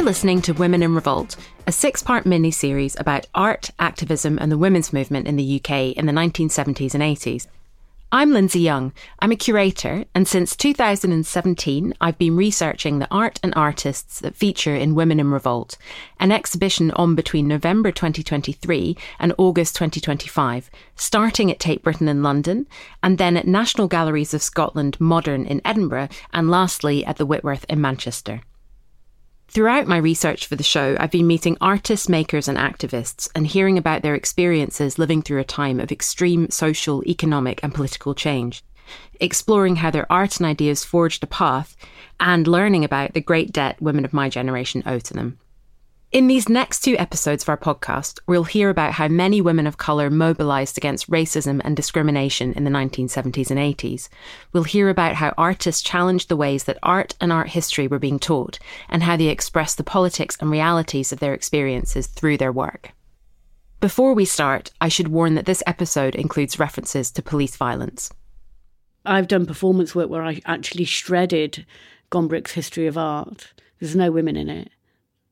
You're listening to Women in Revolt, a six part mini series about art, activism, and the women's movement in the UK in the 1970s and 80s. I'm Linsey Young. I'm a curator, and since 2017, I've been researching the art and artists that feature in Women in Revolt, an exhibition on between November 2023 and August 2025, starting at Tate Britain in London, and then at National Galleries of Scotland Modern in Edinburgh, and lastly at the Whitworth in Manchester. Throughout my research for the show, I've been meeting artists, makers, and activists and hearing about their experiences living through a time of extreme social, economic, and political change, exploring how their art and ideas forged a path, and learning about the great debt women of my generation owe to them. In these next two episodes of our podcast, we'll hear about how many women of colour mobilised against racism and discrimination in the 1970s and 80s. We'll hear about how artists challenged the ways that art and art history were being taught, and how they expressed the politics and realities of their experiences through their work. Before we start, I should warn that this episode includes references to police violence. I've done performance work where I actually shredded Gombrich's History of Art. There's no women in it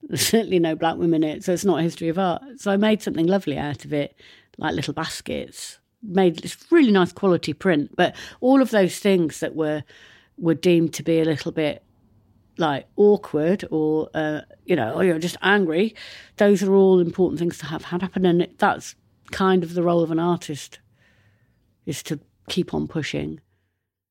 there's certainly no black women in it, so it's not a history of art. So I made something lovely out of it, like little baskets. Made this really nice quality print, but all of those things that were were deemed to be a little bit like awkward or uh, you know, or you're just angry. Those are all important things to have had happen, and that's kind of the role of an artist is to keep on pushing.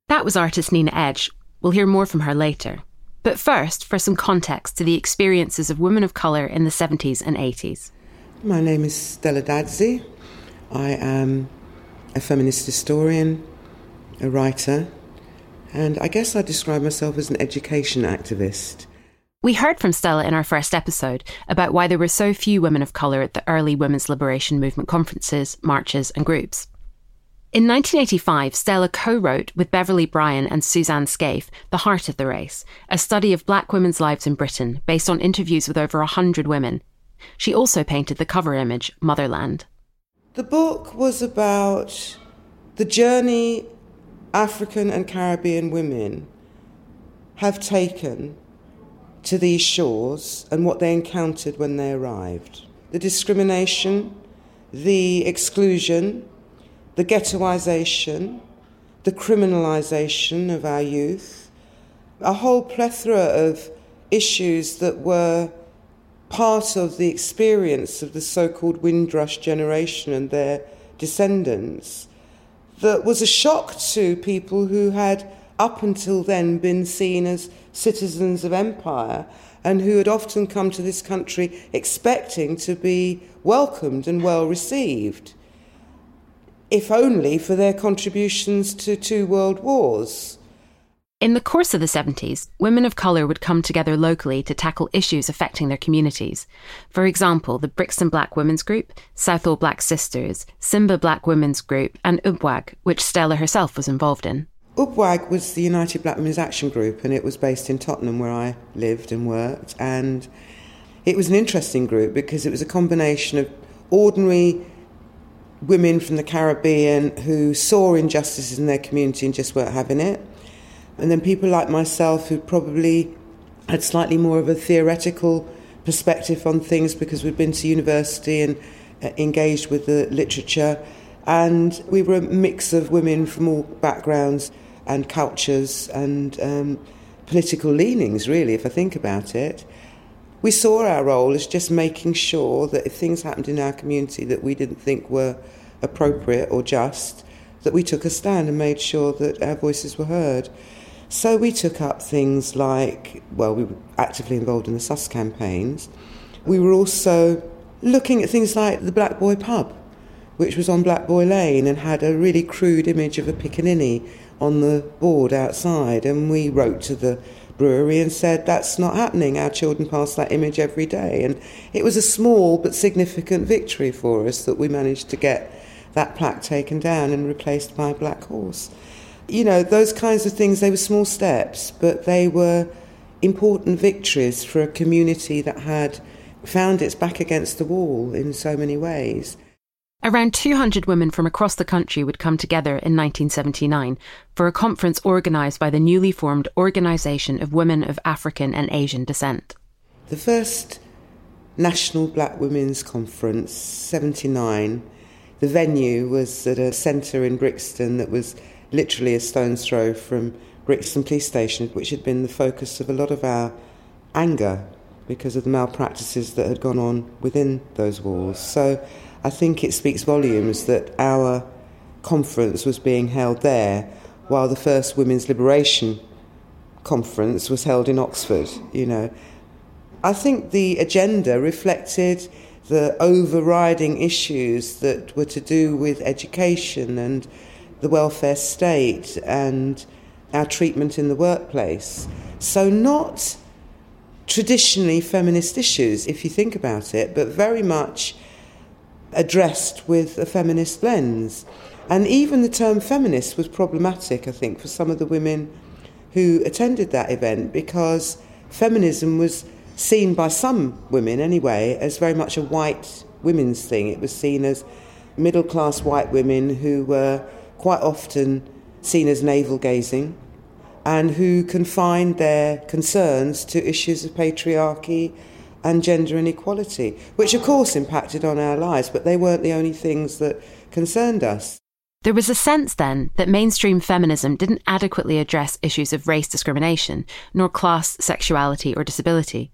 That was artist Nina Edge. We'll hear more from her later. But first, for some context to the experiences of women of colour in the 70s and 80s. My name is Stella Dadzie. I am a feminist historian, a writer, and I guess I describe myself as an education activist. We heard from Stella in our first episode about why there were so few women of colour at the early women's liberation movement conferences, marches, and groups. In 1985, Stella co wrote with Beverley Bryan and Suzanne Scaife The Heart of the Race, a study of black women's lives in Britain based on interviews with over 100 women. She also painted the cover image, Motherland. The book was about the journey African and Caribbean women have taken to these shores and what they encountered when they arrived. The discrimination, the exclusion, the ghettoisation, the criminalisation of our youth, a whole plethora of issues that were part of the experience of the so called Windrush generation and their descendants that was a shock to people who had up until then been seen as citizens of empire and who had often come to this country expecting to be welcomed and well received if only for their contributions to two world wars. In the course of the 70s, women of colour would come together locally to tackle issues affecting their communities. For example, the Brixton Black Women's Group, Southall Black Sisters, Simba Black Women's Group, and UBWAG, which Stella herself was involved in. UBWAG was the United Black Women's Action Group, and it was based in Tottenham, where I lived and worked. And it was an interesting group because it was a combination of ordinary women from the Caribbean who saw injustices in their community and just weren't having it. And then people like myself who probably had slightly more of a theoretical perspective on things because we'd been to university and uh, engaged with the literature. And we were a mix of women from all backgrounds and cultures and um, political leanings, really, if I think about it. We saw our role as just making sure that if things happened in our community that we didn't think were appropriate or just, that we took a stand and made sure that our voices were heard. So we took up things like, well, we were actively involved in the SUS campaigns. We were also looking at things like the Black Boy pub, which was on Black Boy Lane and had a really crude image of a piccaninny on the board outside. And we wrote to the brewery and said, That's not happening. Our children pass that image every day. And it was a small but significant victory for us that we managed to get that plaque taken down and replaced by a black horse. You know, those kinds of things, they were small steps, but they were important victories for a community that had found its back against the wall in so many ways. Around 200 women from across the country would come together in 1979 for a conference organised by the newly formed Organisation of Women of African and Asian Descent. The first National Black Women's Conference, 79, the venue was at a centre in Brixton that was literally a stone's throw from Brixton Police Station, which had been the focus of a lot of our anger because of the malpractices that had gone on within those walls. So I think it speaks volumes that our conference was being held there while the first Women's Liberation Conference was held in Oxford, you know. I think the agenda reflected the overriding issues that were to do with education and the welfare state and our treatment in the workplace. So, not traditionally feminist issues, if you think about it, but very much addressed with a feminist lens. And even the term feminist was problematic, I think, for some of the women who attended that event because feminism was seen by some women, anyway, as very much a white women's thing. It was seen as middle class white women who were quite often seen as navel gazing and who confined their concerns to issues of patriarchy and gender inequality, which of course impacted on our lives, but they weren't the only things that concerned us. There was a sense then that mainstream feminism didn't adequately address issues of race discrimination, nor class, sexuality, or disability.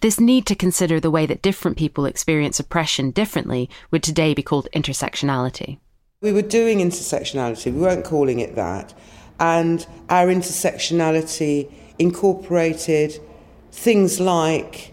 This need to consider the way that different people experience oppression differently would today be called intersectionality. We were doing intersectionality, we weren't calling it that. And our intersectionality incorporated things like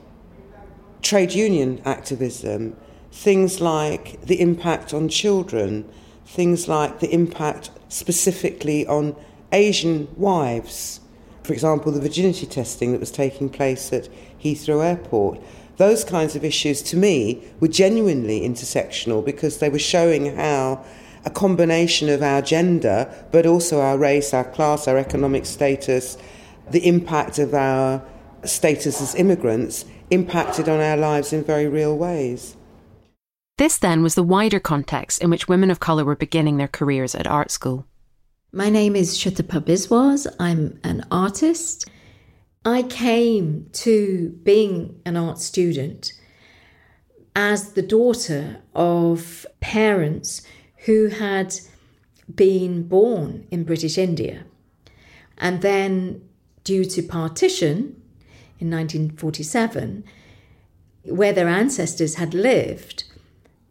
trade union activism, things like the impact on children, things like the impact specifically on Asian wives. For example, the virginity testing that was taking place at Heathrow Airport. Those kinds of issues, to me, were genuinely intersectional because they were showing how a combination of our gender, but also our race, our class, our economic status, the impact of our status as immigrants impacted on our lives in very real ways. This then was the wider context in which women of colour were beginning their careers at art school. My name is Sutapa Biswas. I'm an artist. I came to being an art student as the daughter of parents who had been born in British India. And then, due to partition in 1947, where their ancestors had lived,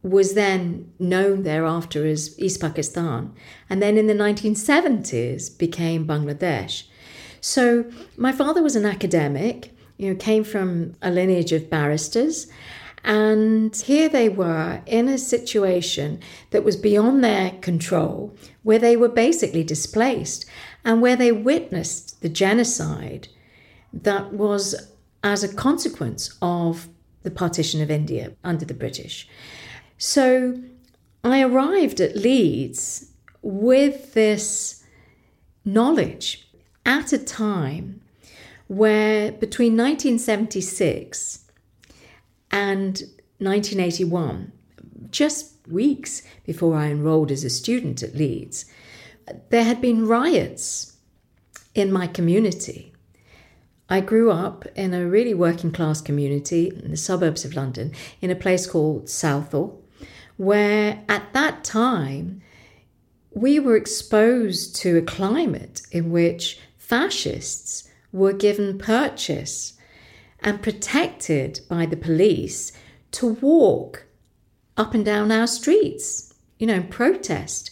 was then known thereafter as East Pakistan, and then in the 1970s became Bangladesh. So my father was an academic, you know, came from a lineage of barristers, and here they were in a situation that was beyond their control, where they were basically displaced and where they witnessed the genocide that was as a consequence of the partition of India under the British. So I arrived at Leeds with this knowledge at a time where between 1976 and 1981, just weeks before I enrolled as a student at Leeds, there had been riots in my community. I grew up in a really working class community in the suburbs of London in a place called Southall, where at that time we were exposed to a climate in which fascists were given purchase and protected by the police to walk up and down our streets, you know, protest,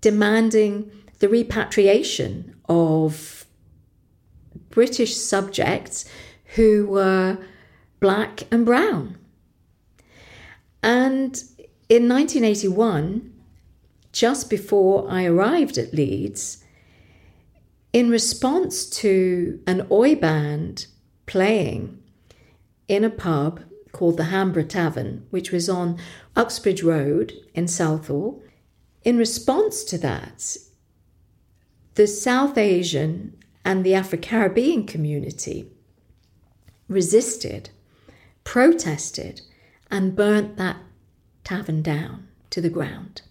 demanding the repatriation of British subjects who were black and brown. And in 1981, just before I arrived at Leeds, in response to an oi band playing in a pub called the Hambrough Tavern, which was on Uxbridge Road in Southall. In response to that, the South Asian and the Afro Caribbean community resisted, protested, and burnt that tavern down to the ground.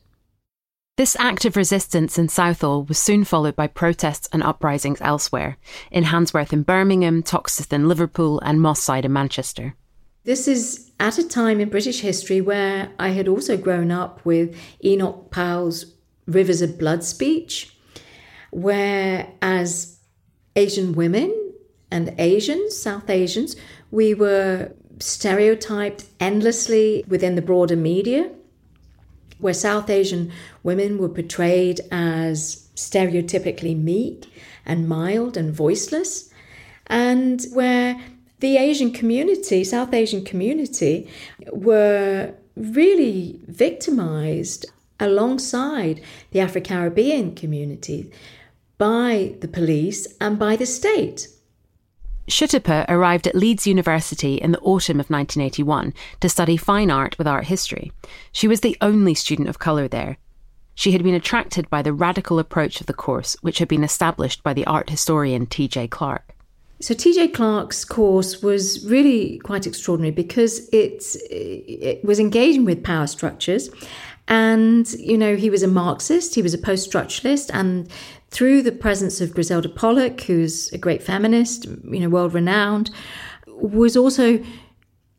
This act of resistance in Southall was soon followed by protests and uprisings elsewhere, in Handsworth in Birmingham, Toxteth in Liverpool, and Moss Side in Manchester. This is at a time in British history where I had also grown up with Enoch Powell's Rivers of Blood speech, where as Asian women and Asians, South Asians, we were stereotyped endlessly within the broader media where South Asian women were portrayed as stereotypically meek and mild and voiceless, and where the Asian community, South Asian community, were really victimized alongside the Afro Caribbean community by the police and by the state. Sutapa arrived at Leeds University in the autumn of 1981 to study fine art with art history. She was the only student of colour there. She had been attracted by the radical approach of the course, which had been established by the art historian T.J. Clark. So T.J. Clark's course was really quite extraordinary because it, it was engaging with power structures and, you know, he was a Marxist, he was a post structuralist, and through the presence of Griselda Pollock, who's a great feminist, you know, world renowned, was also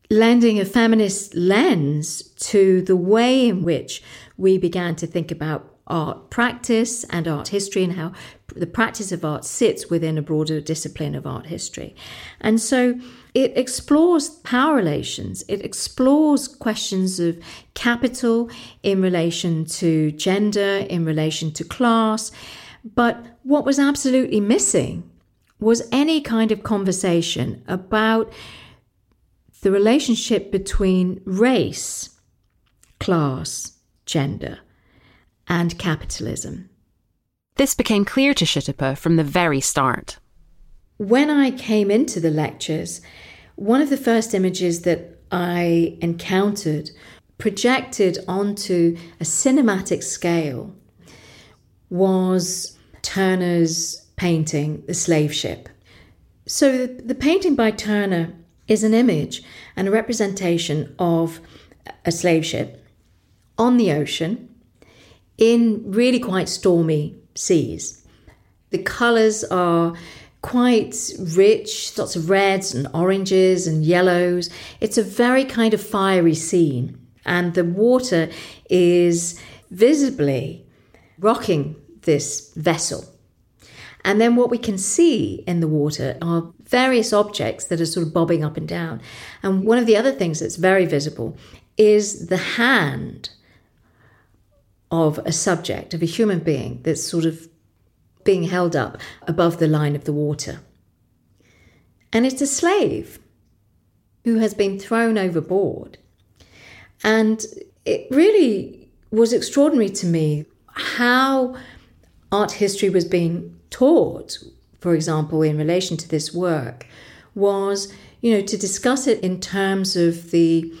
lending a feminist lens to the way in which we began to think about art practice and art history and how the practice of art sits within a broader discipline of art history. And so it explores power relations, it explores questions of capital in relation to gender, in relation to class. But what was absolutely missing was any kind of conversation about the relationship between race, class, gender, and capitalism. This became clear to Sutapa from the very start. When I came into the lectures, one of the first images that I encountered projected onto a cinematic scale was Turner's painting, The Slave Ship. So the painting by Turner is an image and a representation of a slave ship on the ocean in really quite stormy seas. The colours are quite rich, lots of reds and oranges and yellows. It's a very kind of fiery scene, and the water is visibly rocking this vessel. And then what we can see in the water are various objects that are sort of bobbing up and down. And one of the other things that's very visible is the hand of a subject, of a human being that's sort of being held up above the line of the water. And it's a slave who has been thrown overboard. And it really was extraordinary to me how art history was being taught, for example, in relation to this work, was, you know, to discuss it in terms of the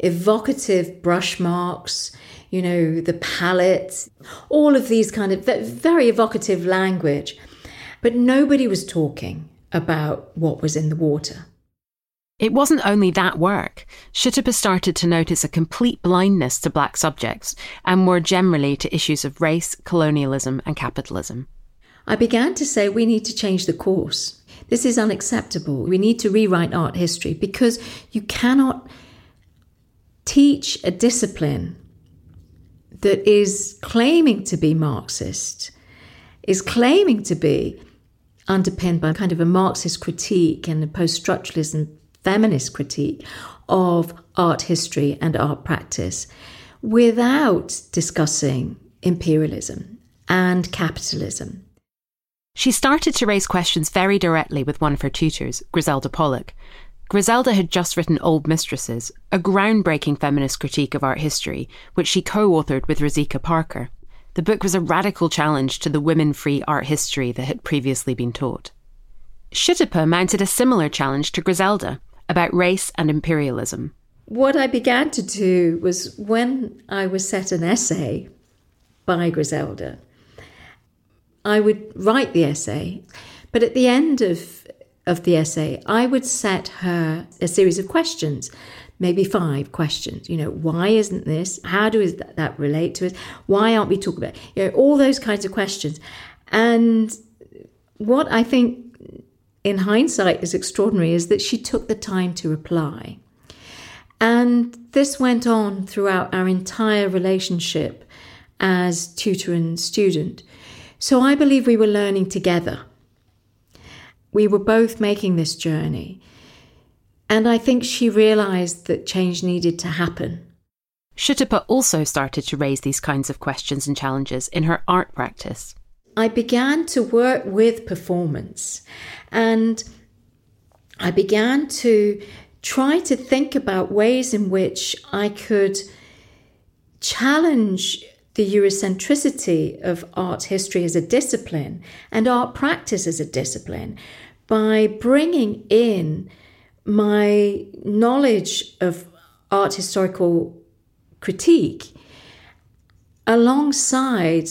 evocative brush marks, you know, the palette, all of these kind of very evocative language. But nobody was talking about what was in the water. It wasn't only that work. Sutapa started to notice a complete blindness to black subjects, and more generally to issues of race, colonialism, and capitalism. I began to say we need to change the course. This is unacceptable. We need to rewrite art history because you cannot teach a discipline that is claiming to be Marxist, is claiming to be underpinned by kind of a Marxist critique and a post structuralism feminist critique of art history and art practice without discussing imperialism and capitalism. She started to raise questions very directly with one of her tutors, Griselda Pollock, Griselda had just written Old Mistresses, a groundbreaking feminist critique of art history, which she co authored with Rozsika Parker. The book was a radical challenge to the women free art history that had previously been taught. Sutapa mounted a similar challenge to Griselda about race and imperialism. What I began to do was when I was set an essay by Griselda, I would write the essay, but at the end of of the essay, I would set her a series of questions maybe five questions. You know, why isn't this? How does that, relate to it? Why aren't we talking about? You know, all those kinds of questions. And what I think in hindsight is extraordinary is that she took the time to reply. And this went on throughout our entire relationship as tutor and student. So I believe we were learning together. We were both making this journey. And I think she realized that change needed to happen. Sutapa also started to raise these kinds of questions and challenges in her art practice. I began to work with performance and I began to try to think about ways in which I could challenge the Eurocentricity of art history as a discipline and art practice as a discipline by bringing in my knowledge of art historical critique alongside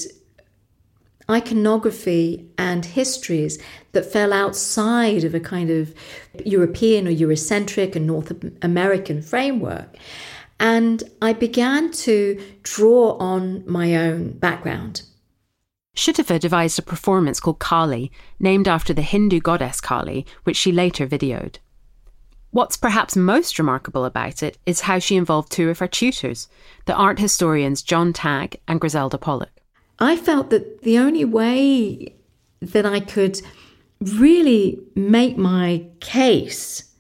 iconography and histories that fell outside of a kind of European or Eurocentric and North American framework. And I began to draw on my own background. Sutapa devised a performance called Kali, named after the Hindu goddess Kali, which she later videoed. What's perhaps most remarkable about it is how she involved two of her tutors, the art historians John Tagg and Griselda Pollock. I felt that the only way that I could really make my case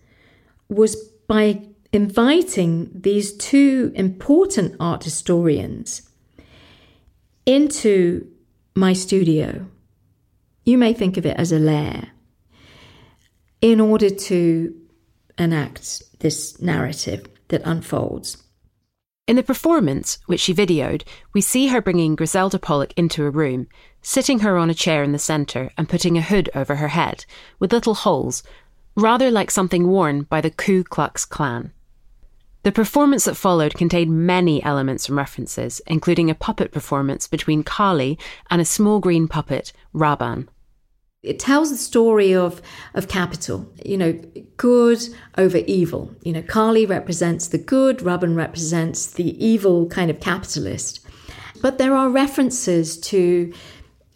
was by inviting these two important art historians into my studio. You may think of it as a lair in order to enact this narrative that unfolds. In the performance, which she videoed, we see her bringing Griselda Pollock into a room, sitting her on a chair in the centre and putting a hood over her head, with little holes, rather like something worn by the Ku Klux Klan. The performance that followed contained many elements and references, including a puppet performance between Kali and a small green puppet, Raban. It tells the story of, of capital, you know, good over evil. You know, Kali represents the good, Raban represents the evil kind of capitalist. But there are references to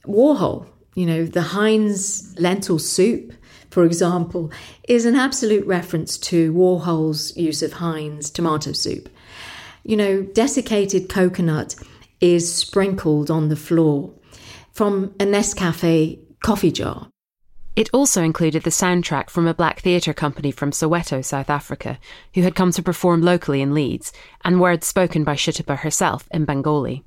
Warhol, you know, the Heinz lentil soup, for example, is an absolute reference to Warhol's use of Heinz tomato soup. You know, desiccated coconut is sprinkled on the floor from a Nescafe coffee jar. It also included the soundtrack from a black theatre company from Soweto, South Africa, who had come to perform locally in Leeds, and words spoken by Sutapa herself in Bengali.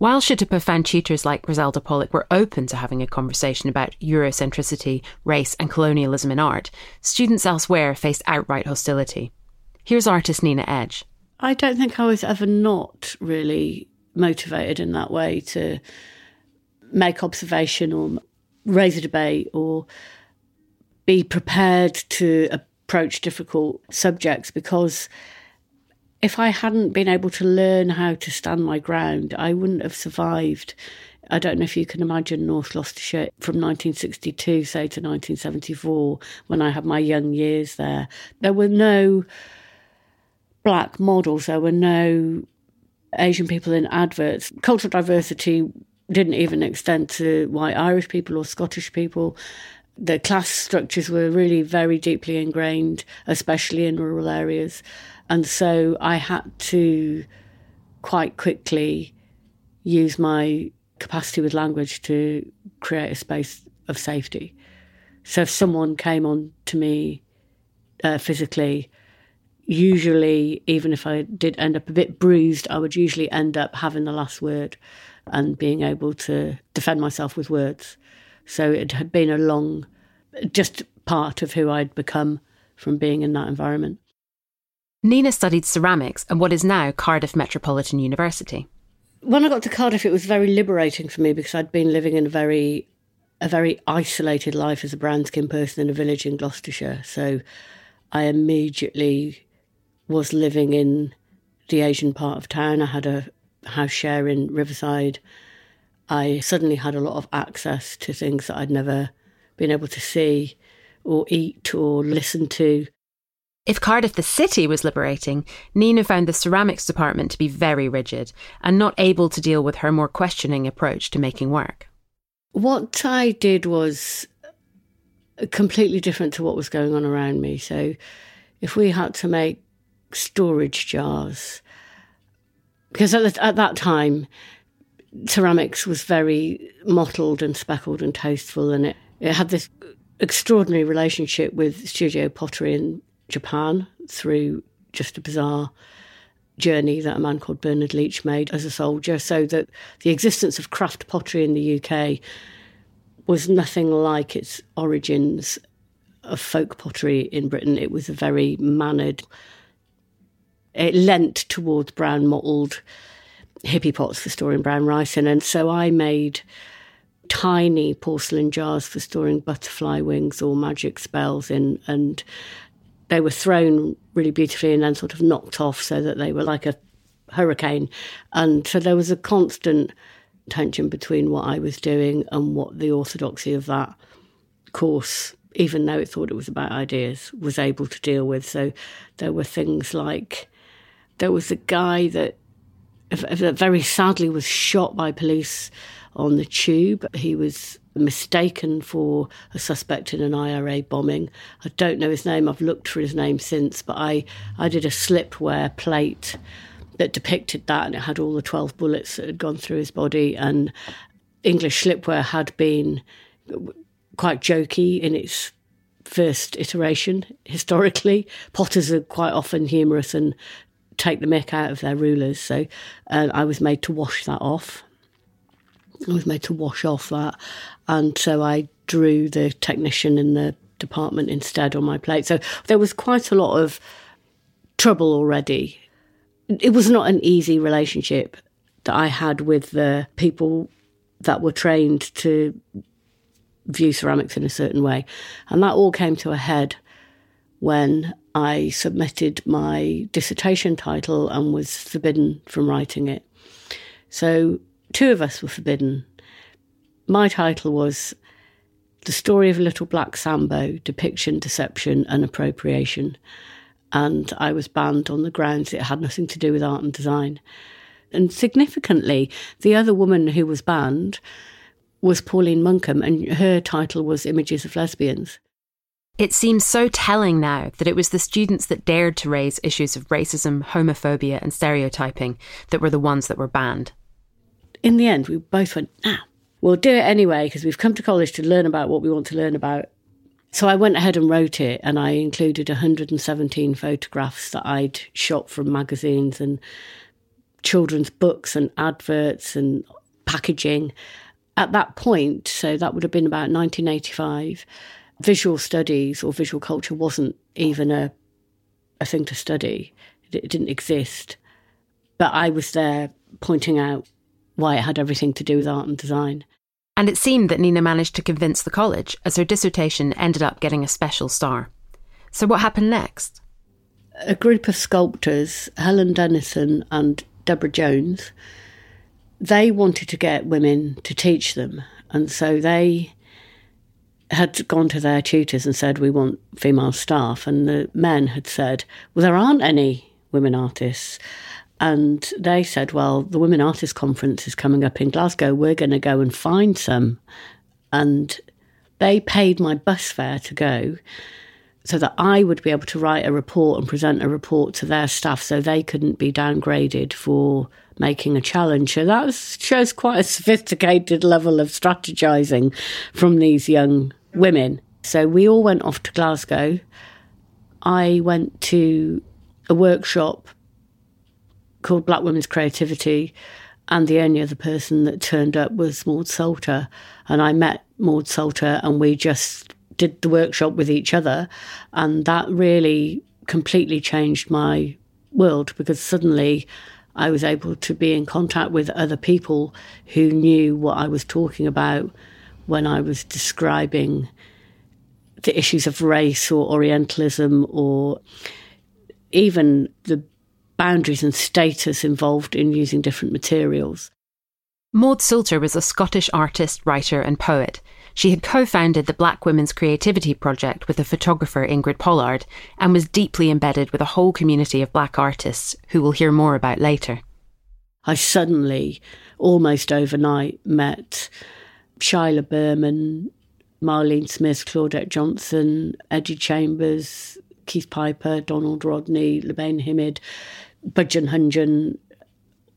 While Sutapa fan tutors like Griselda Pollock were open to having a conversation about Eurocentricity, race, and colonialism in art, students elsewhere faced outright hostility. Here's artist Nina Edge. I don't think I was ever not really motivated in that way to make observation or raise a debate or be prepared to approach difficult subjects because if I hadn't been able to learn how to stand my ground, I wouldn't have survived. I don't know if you can imagine North Gloucestershire from 1962, say, to 1974, when I had my young years there. There were no black models, there were no Asian people in adverts. Cultural diversity didn't even extend to white Irish people or Scottish people. The class structures were really very deeply ingrained, especially in rural areas. And so I had to quite quickly use my capacity with language to create a space of safety. So if someone came on to me uh, physically, usually, even if I did end up a bit bruised, I would usually end up having the last word and being able to defend myself with words. So it had been a long, just part of who I'd become from being in that environment. Nina studied ceramics at what is now Cardiff Metropolitan University. When I got to Cardiff, it was very liberating for me because I'd been living in a very, a very isolated life as a brown skinned person in a village in Gloucestershire. So I immediately was living in the Asian part of town. I had a house share in Riverside, I suddenly had a lot of access to things that I'd never been able to see or eat or listen to. If Cardiff the city was liberating, Nina found the ceramics department to be very rigid and not able to deal with her more questioning approach to making work. What I did was completely different to what was going on around me. So if we had to make storage jars, because at, the, at that time, ceramics was very mottled and speckled and tasteful, and it, it had this extraordinary relationship with studio pottery in Japan through just a bizarre journey that a man called Bernard Leach made as a soldier, so that the existence of craft pottery in the UK was nothing like its origins of folk pottery in Britain. It was a very mannered, it lent towards brown mottled hippie pots for storing brown rice in. And so I made tiny porcelain jars for storing butterfly wings or magic spells in. And they were thrown really beautifully and then sort of knocked off so that they were like a hurricane. And so there was a constant tension between what I was doing and what the orthodoxy of that course, even though it thought it was about ideas, was able to deal with. So there were things like there was a guy that, that very sadly was shot by police on the tube. He was mistaken for a suspect in an IRA bombing. I don't know his name. I've looked for his name since, but I, I did a slipware plate that depicted that, and it had all the 12 bullets that had gone through his body. And English slipware had been quite jokey in its first iteration historically. Potters are quite often humorous and take the mick out of their rulers. So uh, I was made to wash that off. Was made to wash off that. And so I drew the technician in the department instead on my plate. So there was quite a lot of trouble already it was not an easy relationship that I had with the people that were trained to view ceramics in a certain way. And that all came to a head when I submitted my dissertation title and was forbidden from writing it. So, two of us were forbidden. My title was The Story of Little Black Sambo Depiction, Deception, and Appropriation and I was banned on the grounds it had nothing to do with art and design. And significantly, the other woman who was banned was Pauline Munkham, and her title was Images of Lesbians. It seems so telling now that it was the students that dared to raise issues of racism, homophobia, and stereotyping that were the ones that were banned. In the end, we both went, ah, we'll do it anyway because we've come to college to learn about what we want to learn about so I went ahead and wrote it, and I included 117 photographs that I'd shot from magazines and children's books and adverts and packaging. At that point, so that would have been about 1985, visual studies or visual culture wasn't even a, a thing to study, it didn't exist. But I was there pointing out why it had everything to do with art and design. And it seemed that Nina managed to convince the college, as her dissertation ended up getting a special star. So, what happened next? A group of sculptors, Helen Dennison and Deborah Jones, they wanted to get women to teach them. And so they had gone to their tutors and said, We want female staff. And the men had said, Well, there aren't any women artists. And they said, Well, the Women Artists Conference is coming up in Glasgow. We're going to go and find some. And they paid my bus fare to go so that I would be able to write a report and present a report to their staff so they couldn't be downgraded for making a challenge. So that shows quite a sophisticated level of strategizing from these young women. So we all went off to Glasgow. I went to a workshop called Black Women's Creativity, and the only other person that turned up was Maud Sulter. And I met Maud Sulter, and we just did the workshop with each other, and that really completely changed my world because suddenly I was able to be in contact with other people who knew what I was talking about when I was describing the issues of race or Orientalism or even the boundaries and status involved in using different materials. Maud Sulter was a Scottish artist, writer, and poet. She had co founded the Black Women's Creativity Project with the photographer Ingrid Pollard and was deeply embedded with a whole community of black artists who we'll hear more about later. I suddenly, almost overnight, met Chila Burman, Marlene Smith, Claudette Johnson, Eddie Chambers, Keith Piper, Donald Rodney, Lubaina Himid, Bhajan Hunjan,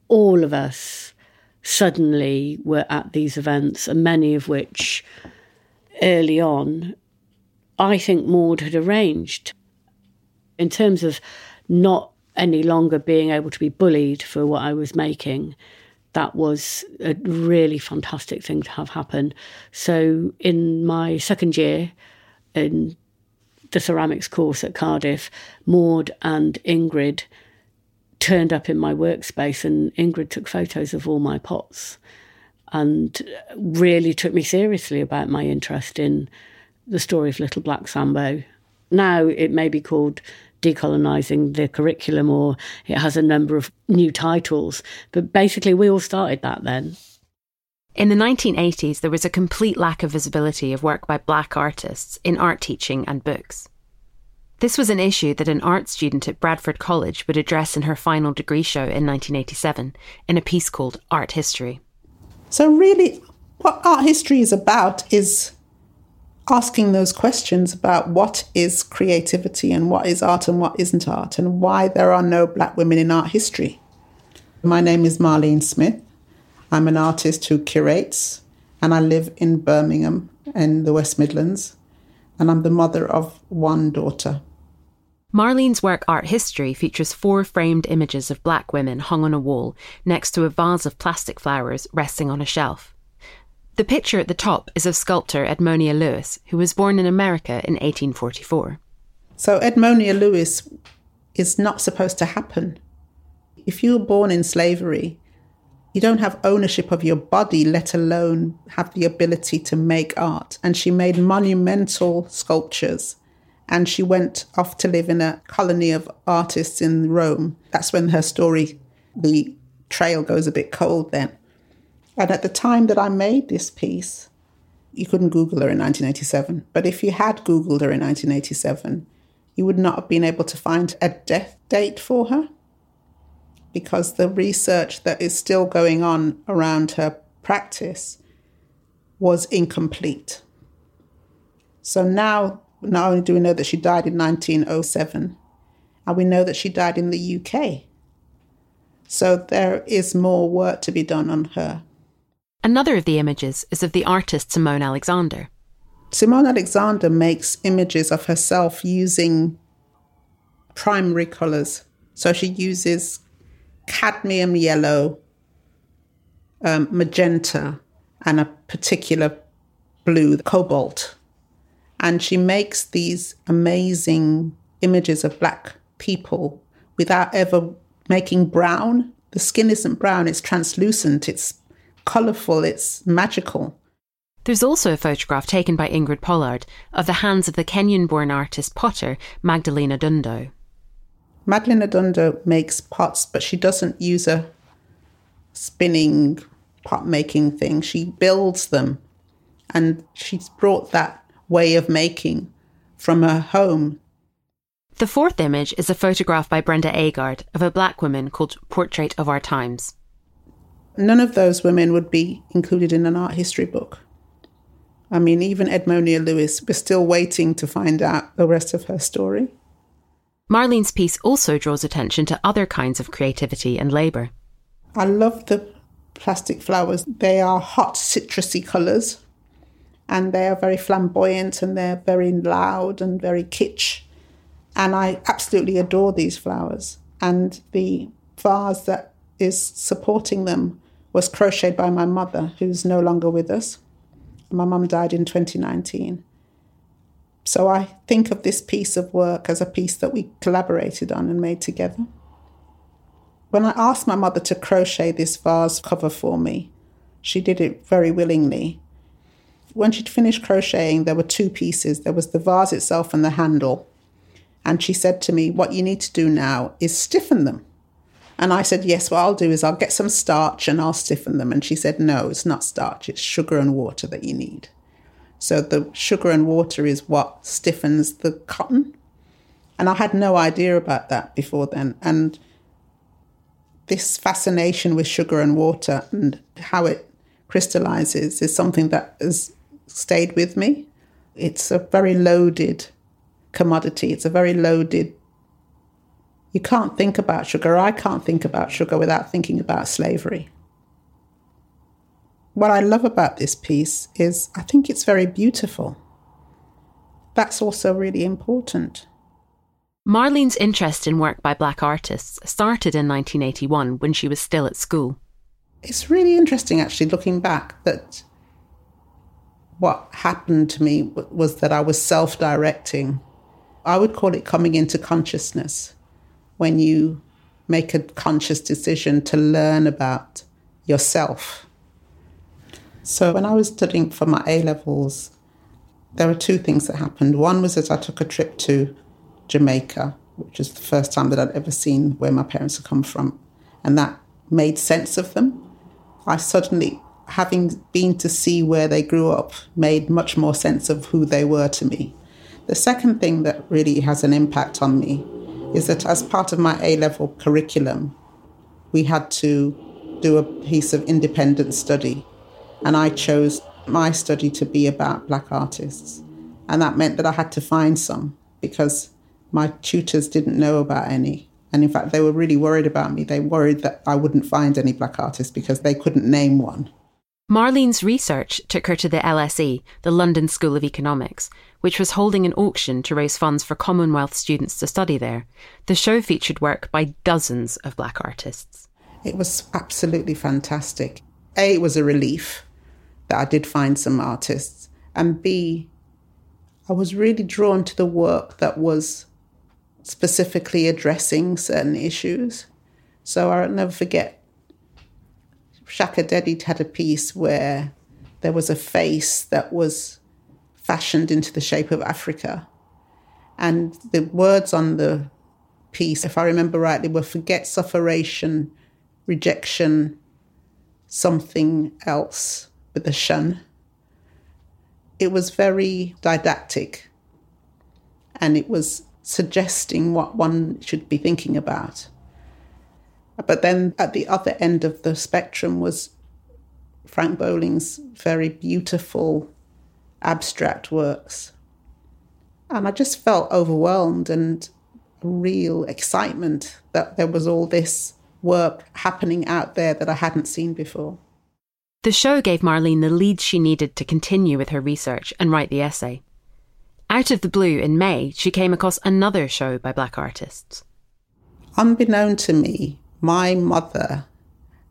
all of us suddenly were at these events, and many of which early on, I think Maud had arranged. In terms of not any longer being able to be bullied for what I was making, that was a really fantastic thing to have happen. So, in my second year in the ceramics course at Cardiff, Maud and Ingrid turned up in my workspace, and Ingrid took photos of all my pots and really took me seriously about my interest in the story of Little Black Sambo. Now it may be called decolonising the curriculum or it has a number of new titles, but basically we all started that then. In the 1980s, there was a complete lack of visibility of work by black artists in art teaching and books. This was an issue that an art student at Bradford College would address in her final degree show in 1987 in a piece called Art History. So, really, what art history is about is asking those questions about what is creativity and what is art and what isn't art, and why there are no black women in art history. My name is Marlene Smith. I'm an artist who curates, and I live in Birmingham in the West Midlands, and I'm the mother of one daughter. Marlene's work Art History features four framed images of black women hung on a wall next to a vase of plastic flowers resting on a shelf. The picture at the top is of sculptor Edmonia Lewis, who was born in America in 1844. So, Edmonia Lewis is not supposed to happen. If you were born in slavery, you don't have ownership of your body, let alone have the ability to make art. And she made monumental sculptures and she went off to live in a colony of artists in Rome. That's when her story, the trail goes a bit cold then. And at the time that I made this piece, you couldn't Google her in 1987. But if you had Googled her in 1987, you would not have been able to find a death date for her because the research that is still going on around her practice was incomplete. So now not only do we know that she died in 1907, and we know that she died in the UK. So there is more work to be done on her. Another of the images is of the artist Simone Alexander. Simone Alexander makes images of herself using primary colours. So she uses cadmium yellow, um, magenta, and a particular blue, cobalt and she makes these amazing images of black people without ever making brown. The skin isn't brown, it's translucent, it's colourful, it's magical. There's also a photograph taken by Ingrid Pollard of the hands of the Kenyan born artist potter Magdalene Odundo. Magdalene Odundo makes pots, but she doesn't use a spinning pot making thing. She builds them. And she's brought that way of making from her home. The fourth image is a photograph by Brenda Agard of a black woman called Portrait of Our Times. None of those women would be included in an art history book. I mean, even Edmonia Lewis, we're still waiting to find out the rest of her story. Marlene's piece also draws attention to other kinds of creativity and labour. I love the plastic flowers. They are hot, citrusy colours and they are very flamboyant and they're very loud and very kitsch. And I absolutely adore these flowers. And the vase that is supporting them was crocheted by my mother, who's no longer with us. My mum died in 2019. So I think of this piece of work as a piece that we collaborated on and made together. When I asked my mother to crochet this vase cover for me, she did it very willingly when she'd finished crocheting, there were two pieces there was the vase itself and the handle. And she said to me, What you need to do now is stiffen them. And I said, Yes, what I'll do is I'll get some starch and I'll stiffen them. And she said, No, it's not starch, it's sugar and water that you need. So the sugar and water is what stiffens the cotton. And I had no idea about that before then. And this fascination with sugar and water and how it crystallizes is something that has stayed with me. It's a very loaded commodity, it's a very loaded. You can't think about sugar. I can't think about sugar without thinking about slavery. What I love about this piece is I think it's very beautiful. That's also really important. Marlene's interest in work by black artists started in 1981 when she was still at school. It's really interesting, actually, looking back, that what happened to me was that I was self directing. I would call it coming into consciousness when you make a conscious decision to learn about yourself. So, when I was studying for my A levels, there were two things that happened. One was that I took a trip to Jamaica, which is the first time that I'd ever seen where my parents had come from. And that made sense of them. I suddenly, having been to see where they grew up, made much more sense of who they were to me. The second thing that really has an impact on me is that as part of my A level curriculum, we had to do a piece of independent study. And I chose my study to be about black artists. And that meant that I had to find some because my tutors didn't know about any. And in fact, they were really worried about me. They worried that I wouldn't find any black artists because they couldn't name one. Marlene's research took her to the LSE, the London School of Economics, which was holding an auction to raise funds for Commonwealth students to study there. The show featured work by dozens of black artists. It was absolutely fantastic. A, it was a relief that I did find some artists. And B, I was really drawn to the work that was specifically addressing certain issues. So I'll never forget Shakka Dedi had a piece where there was a face that was fashioned into the shape of Africa. And the words on the piece, if I remember rightly, were forget sufferation, rejection, something else with a shun. It was very didactic and it was suggesting what one should be thinking about. But then at the other end of the spectrum was Frank Bowling's very beautiful abstract works. And I just felt overwhelmed and real excitement that there was all this work happening out there that I hadn't seen before. The show gave Marlene the leads she needed to continue with her research and write the essay. Out of the blue, in May, she came across another show by black artists. Unbeknown to me, my mother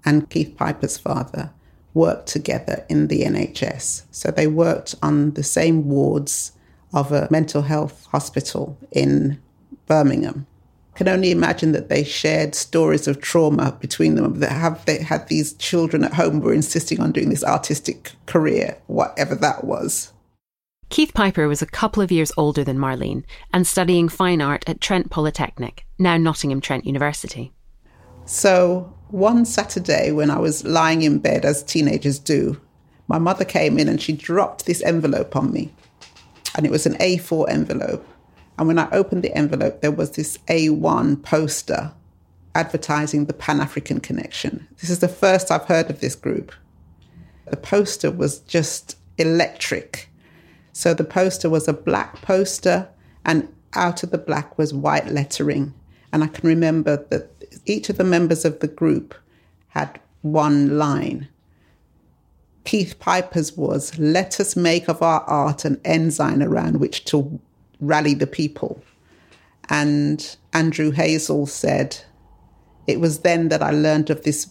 and Keith Piper's father worked together in the NHS. So they worked on the same wards of a mental health hospital in Birmingham. I can only imagine that they shared stories of trauma between them. That have they had these children at home were insisting on doing this artistic career, whatever that was. Keith Piper was a couple of years older than Marlene and studying fine art at Trent Polytechnic, now Nottingham Trent University. So one Saturday, when I was lying in bed, as teenagers do, my mother came in and she dropped this envelope on me. And it was an A4 envelope. And when I opened the envelope, there was this A1 poster advertising the Pan African Connection. This is the first I've heard of this group. The poster was just electric. So the poster was a black poster, and out of the black was white lettering. And I can remember that each of the members of the group had one line. Keith Piper's was, Let us make of our art an ensign around which to rally the people. And Andrew Hazel said, It was then that I learned of this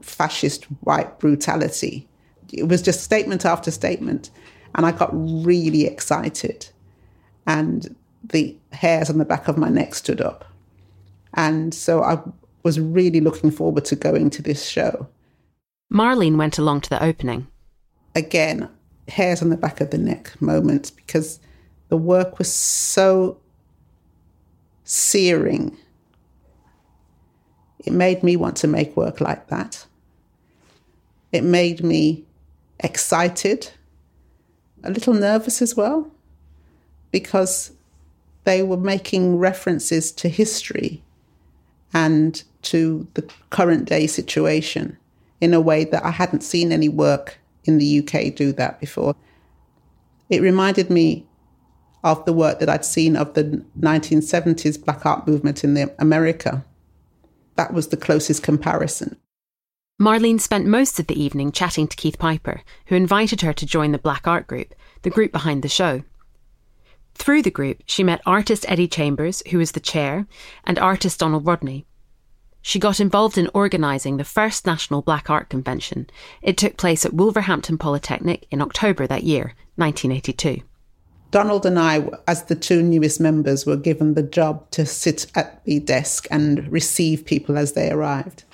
fascist white brutality. It was just statement after statement. And I got really excited. And the hairs on the back of my neck stood up. And so I was really looking forward to going to this show. Marlene went along to the opening. Again, hairs on the back of the neck moment because the work was so searing. It made me want to make work like that. It made me excited a little nervous as well because they were making references to history and to the current day situation in a way that I hadn't seen any work in the UK do that before. It reminded me of the work that I'd seen of the 1970s Black Art movement in America. That was the closest comparison. Marlene spent most of the evening chatting to Keith Piper, who invited her to join the Black Art Group, the group behind the show. Through the group, she met artist Eddie Chambers, who was the chair, and artist Donald Rodney. She got involved in organising the first National Black Art Convention. It took place at Wolverhampton Polytechnic in October that year, 1982. Donald and I, as the two newest members, were given the job to sit at the desk and receive people as they arrived.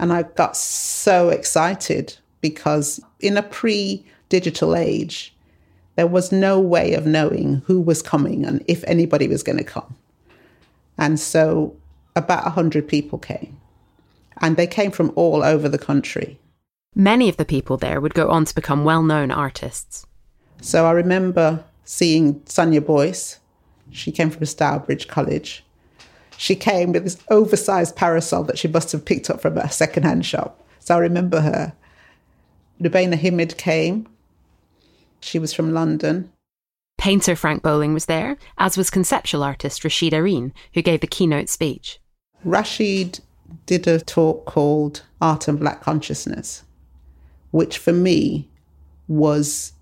And I got so excited because in a pre digital age, there was no way of knowing who was coming and if anybody was going to come. And so about 100 people came. And they came from all over the country. Many of the people there would go on to become well known artists. So I remember seeing Sonia Boyce. She came from Stourbridge College. She came with this oversized parasol that she must have picked up from a secondhand shop. So I remember her. Lubaina Himid came. She was from London. Painter Frank Bowling was there, as was conceptual artist Rasheed Araeen, who gave the keynote speech. Rasheed did a talk called Art and Black Consciousness, which for me was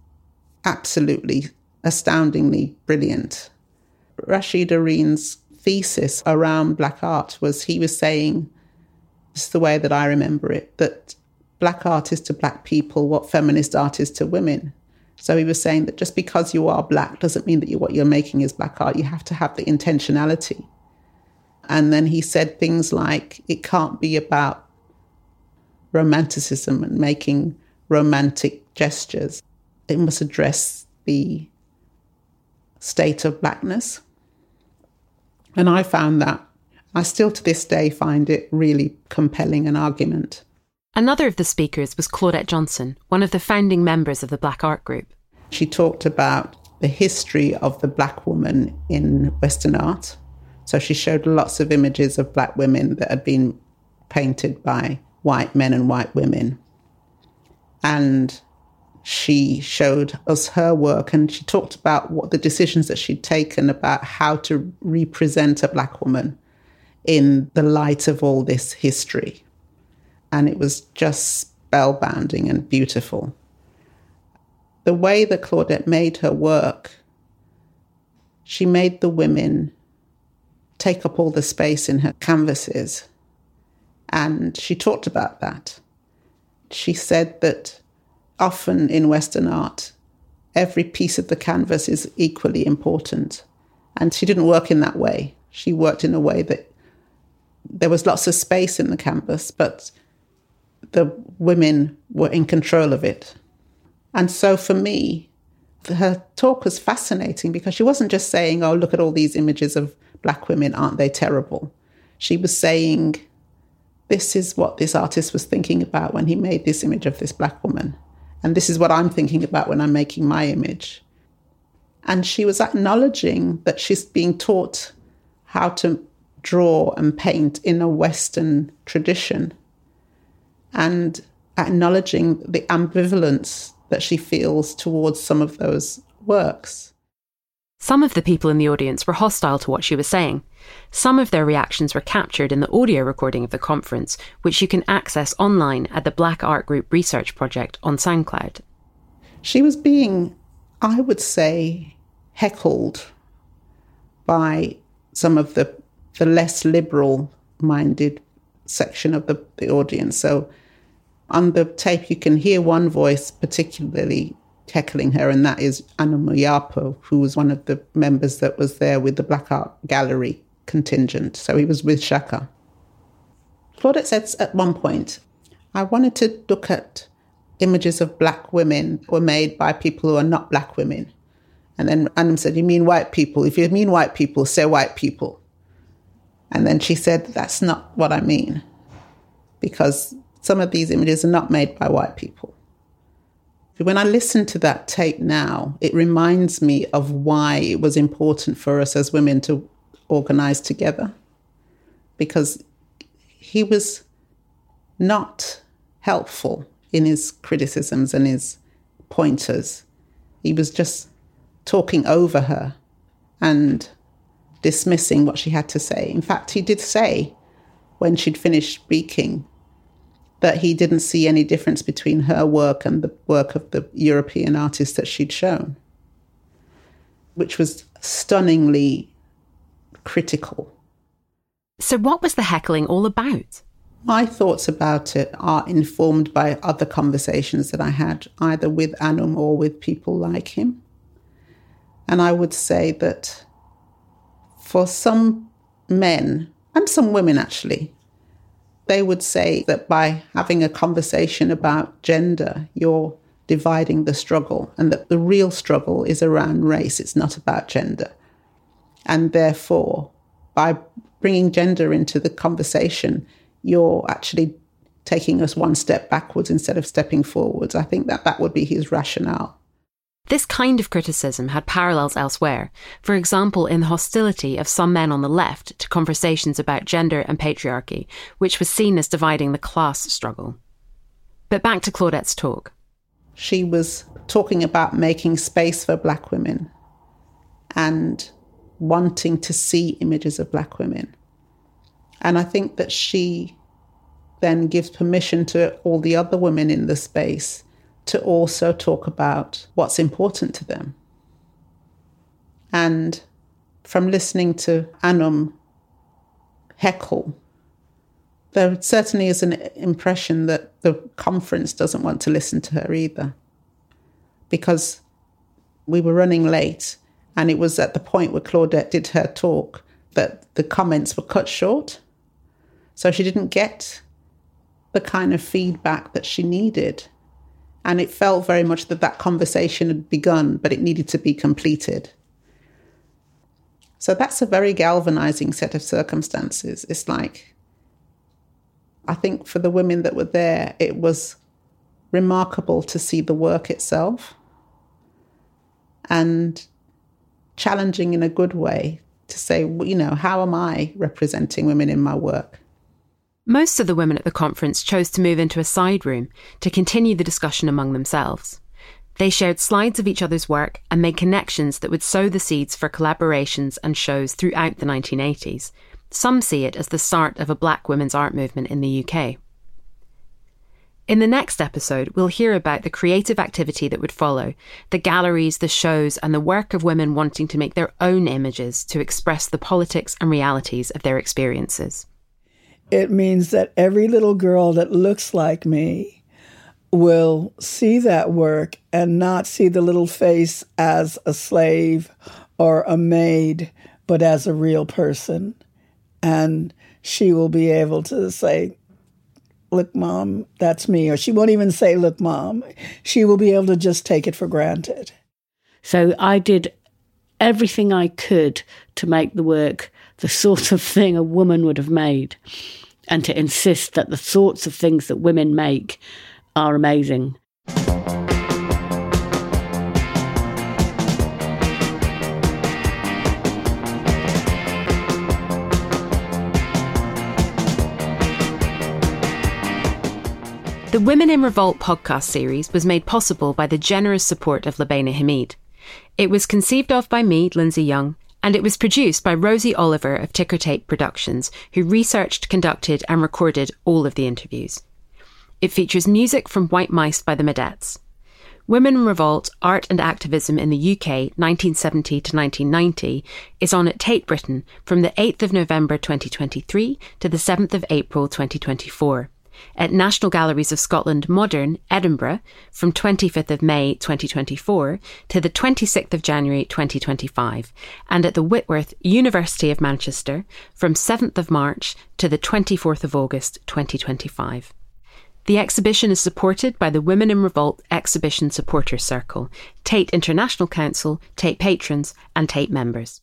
absolutely astoundingly brilliant. Rasheed Araeen's thesis around black art was he was saying, this is the way that I remember it, that black art is to black people what feminist art is to women. So he was saying that just because you are black doesn't mean that you, what you're making is black art. You have to have the intentionality. And then he said things like, it can't be about romanticism and making romantic gestures. It must address the state of blackness. And I found that. I still to this day find it really compelling an argument. Another of the speakers was Claudette Johnson, one of the founding members of the Black Art Group. She talked about the history of the black woman in Western art. So she showed lots of images of black women that had been painted by white men and white women. And she showed us her work and she talked about what the decisions that she'd taken about how to represent a black woman in the light of all this history. And it was just spellbinding and beautiful. The way that Claudette made her work, she made the women take up all the space in her canvases. And she talked about that. She said that often in Western art, every piece of the canvas is equally important. And she didn't work in that way. She worked in a way that there was lots of space in the canvas, but the women were in control of it. And so for me, her talk was fascinating because she wasn't just saying, oh, look at all these images of black women, aren't they terrible? She was saying, this is what this artist was thinking about when he made this image of this black woman. And this is what I'm thinking about when I'm making my image. And she was acknowledging that she's being taught how to draw and paint in a Western tradition and acknowledging the ambivalence that she feels towards some of those works. Some of the people in the audience were hostile to what she was saying. Some of their reactions were captured in the audio recording of the conference, which you can access online at the Black Art Group Research Project on SoundCloud. She was being, I would say, heckled by some of the, the less liberal minded section of the, the audience. So on the tape, you can hear one voice particularly heckling her, and that is Anum Iyapo, who was one of the members that was there with the Black Art Gallery contingent. So he was with Shakka. Claudette said at one point, I wanted to look at images of black women were made by people who are not black women. And then Anum said, You mean white people? If you mean white people, say white people. And then she said, That's not what I mean. Because some of these images are not made by white people. When I listen to that tape now, it reminds me of why it was important for us as women to organize together. Because he was not helpful in his criticisms and his pointers. He was just talking over her and dismissing what she had to say. In fact, he did say when she'd finished speaking that he didn't see any difference between her work and the work of the European artists that she'd shown, which was stunningly critical. So, what was the heckling all about? My thoughts about it are informed by other conversations that I had, either with Anum or with people like him. And I would say that for some men, and some women actually, they would say that by having a conversation about gender, you're dividing the struggle, and that the real struggle is around race, it's not about gender. And therefore, by bringing gender into the conversation, you're actually taking us one step backwards instead of stepping forwards. I think that that would be his rationale. This kind of criticism had parallels elsewhere, for example, in the hostility of some men on the left to conversations about gender and patriarchy, which was seen as dividing the class struggle. But back to Claudette's talk. She was talking about making space for black women and wanting to see images of black women. And I think that she then gives permission to all the other women in the space to also talk about what's important to them. And from listening to Anum heckle, there certainly is an impression that the conference doesn't want to listen to her either. Because we were running late, and it was at the point where Claudette did her talk that the comments were cut short. So she didn't get the kind of feedback that she needed and it felt very much that that conversation had begun, but it needed to be completed. So that's a very galvanizing set of circumstances. It's like, I think for the women that were there, it was remarkable to see the work itself and challenging in a good way to say, you know, how am I representing women in my work? Most of the women at the conference chose to move into a side room to continue the discussion among themselves. They shared slides of each other's work and made connections that would sow the seeds for collaborations and shows throughout the 1980s. Some see it as the start of a black women's art movement in the UK. In the next episode, we'll hear about the creative activity that would follow, the galleries, the shows, and the work of women wanting to make their own images to express the politics and realities of their experiences. It means that every little girl that looks like me will see that work and not see the little face as a slave or a maid, but as a real person. And she will be able to say, Look, mom, that's me. Or she won't even say, Look, mom. She will be able to just take it for granted. So I did everything I could to make the work the sort of thing a woman would have made and to insist that the sorts of things that women make are amazing. The Women in Revolt podcast series was made possible by the generous support of Lubaina Himid. It was conceived of by me, Linsey Young, and it was produced by Rosie Oliver of Tickertape Productions, who researched, conducted, and recorded all of the interviews. It features music from White Mice by the Mo-dettes. Women in Revolt, Art and Activism in the UK, 1970 to 1990, is on at Tate Britain from the 8th of November 2023 to the 7th of April 2024 at National Galleries of Scotland Modern, Edinburgh, from 25th of May 2024 to the 26th of January 2025, and at the Whitworth University of Manchester from 7th of March to the 24th of August 2025. The exhibition is supported by the Women in Revolt Exhibition Supporters Circle, Tate International Council, Tate patrons, and Tate members.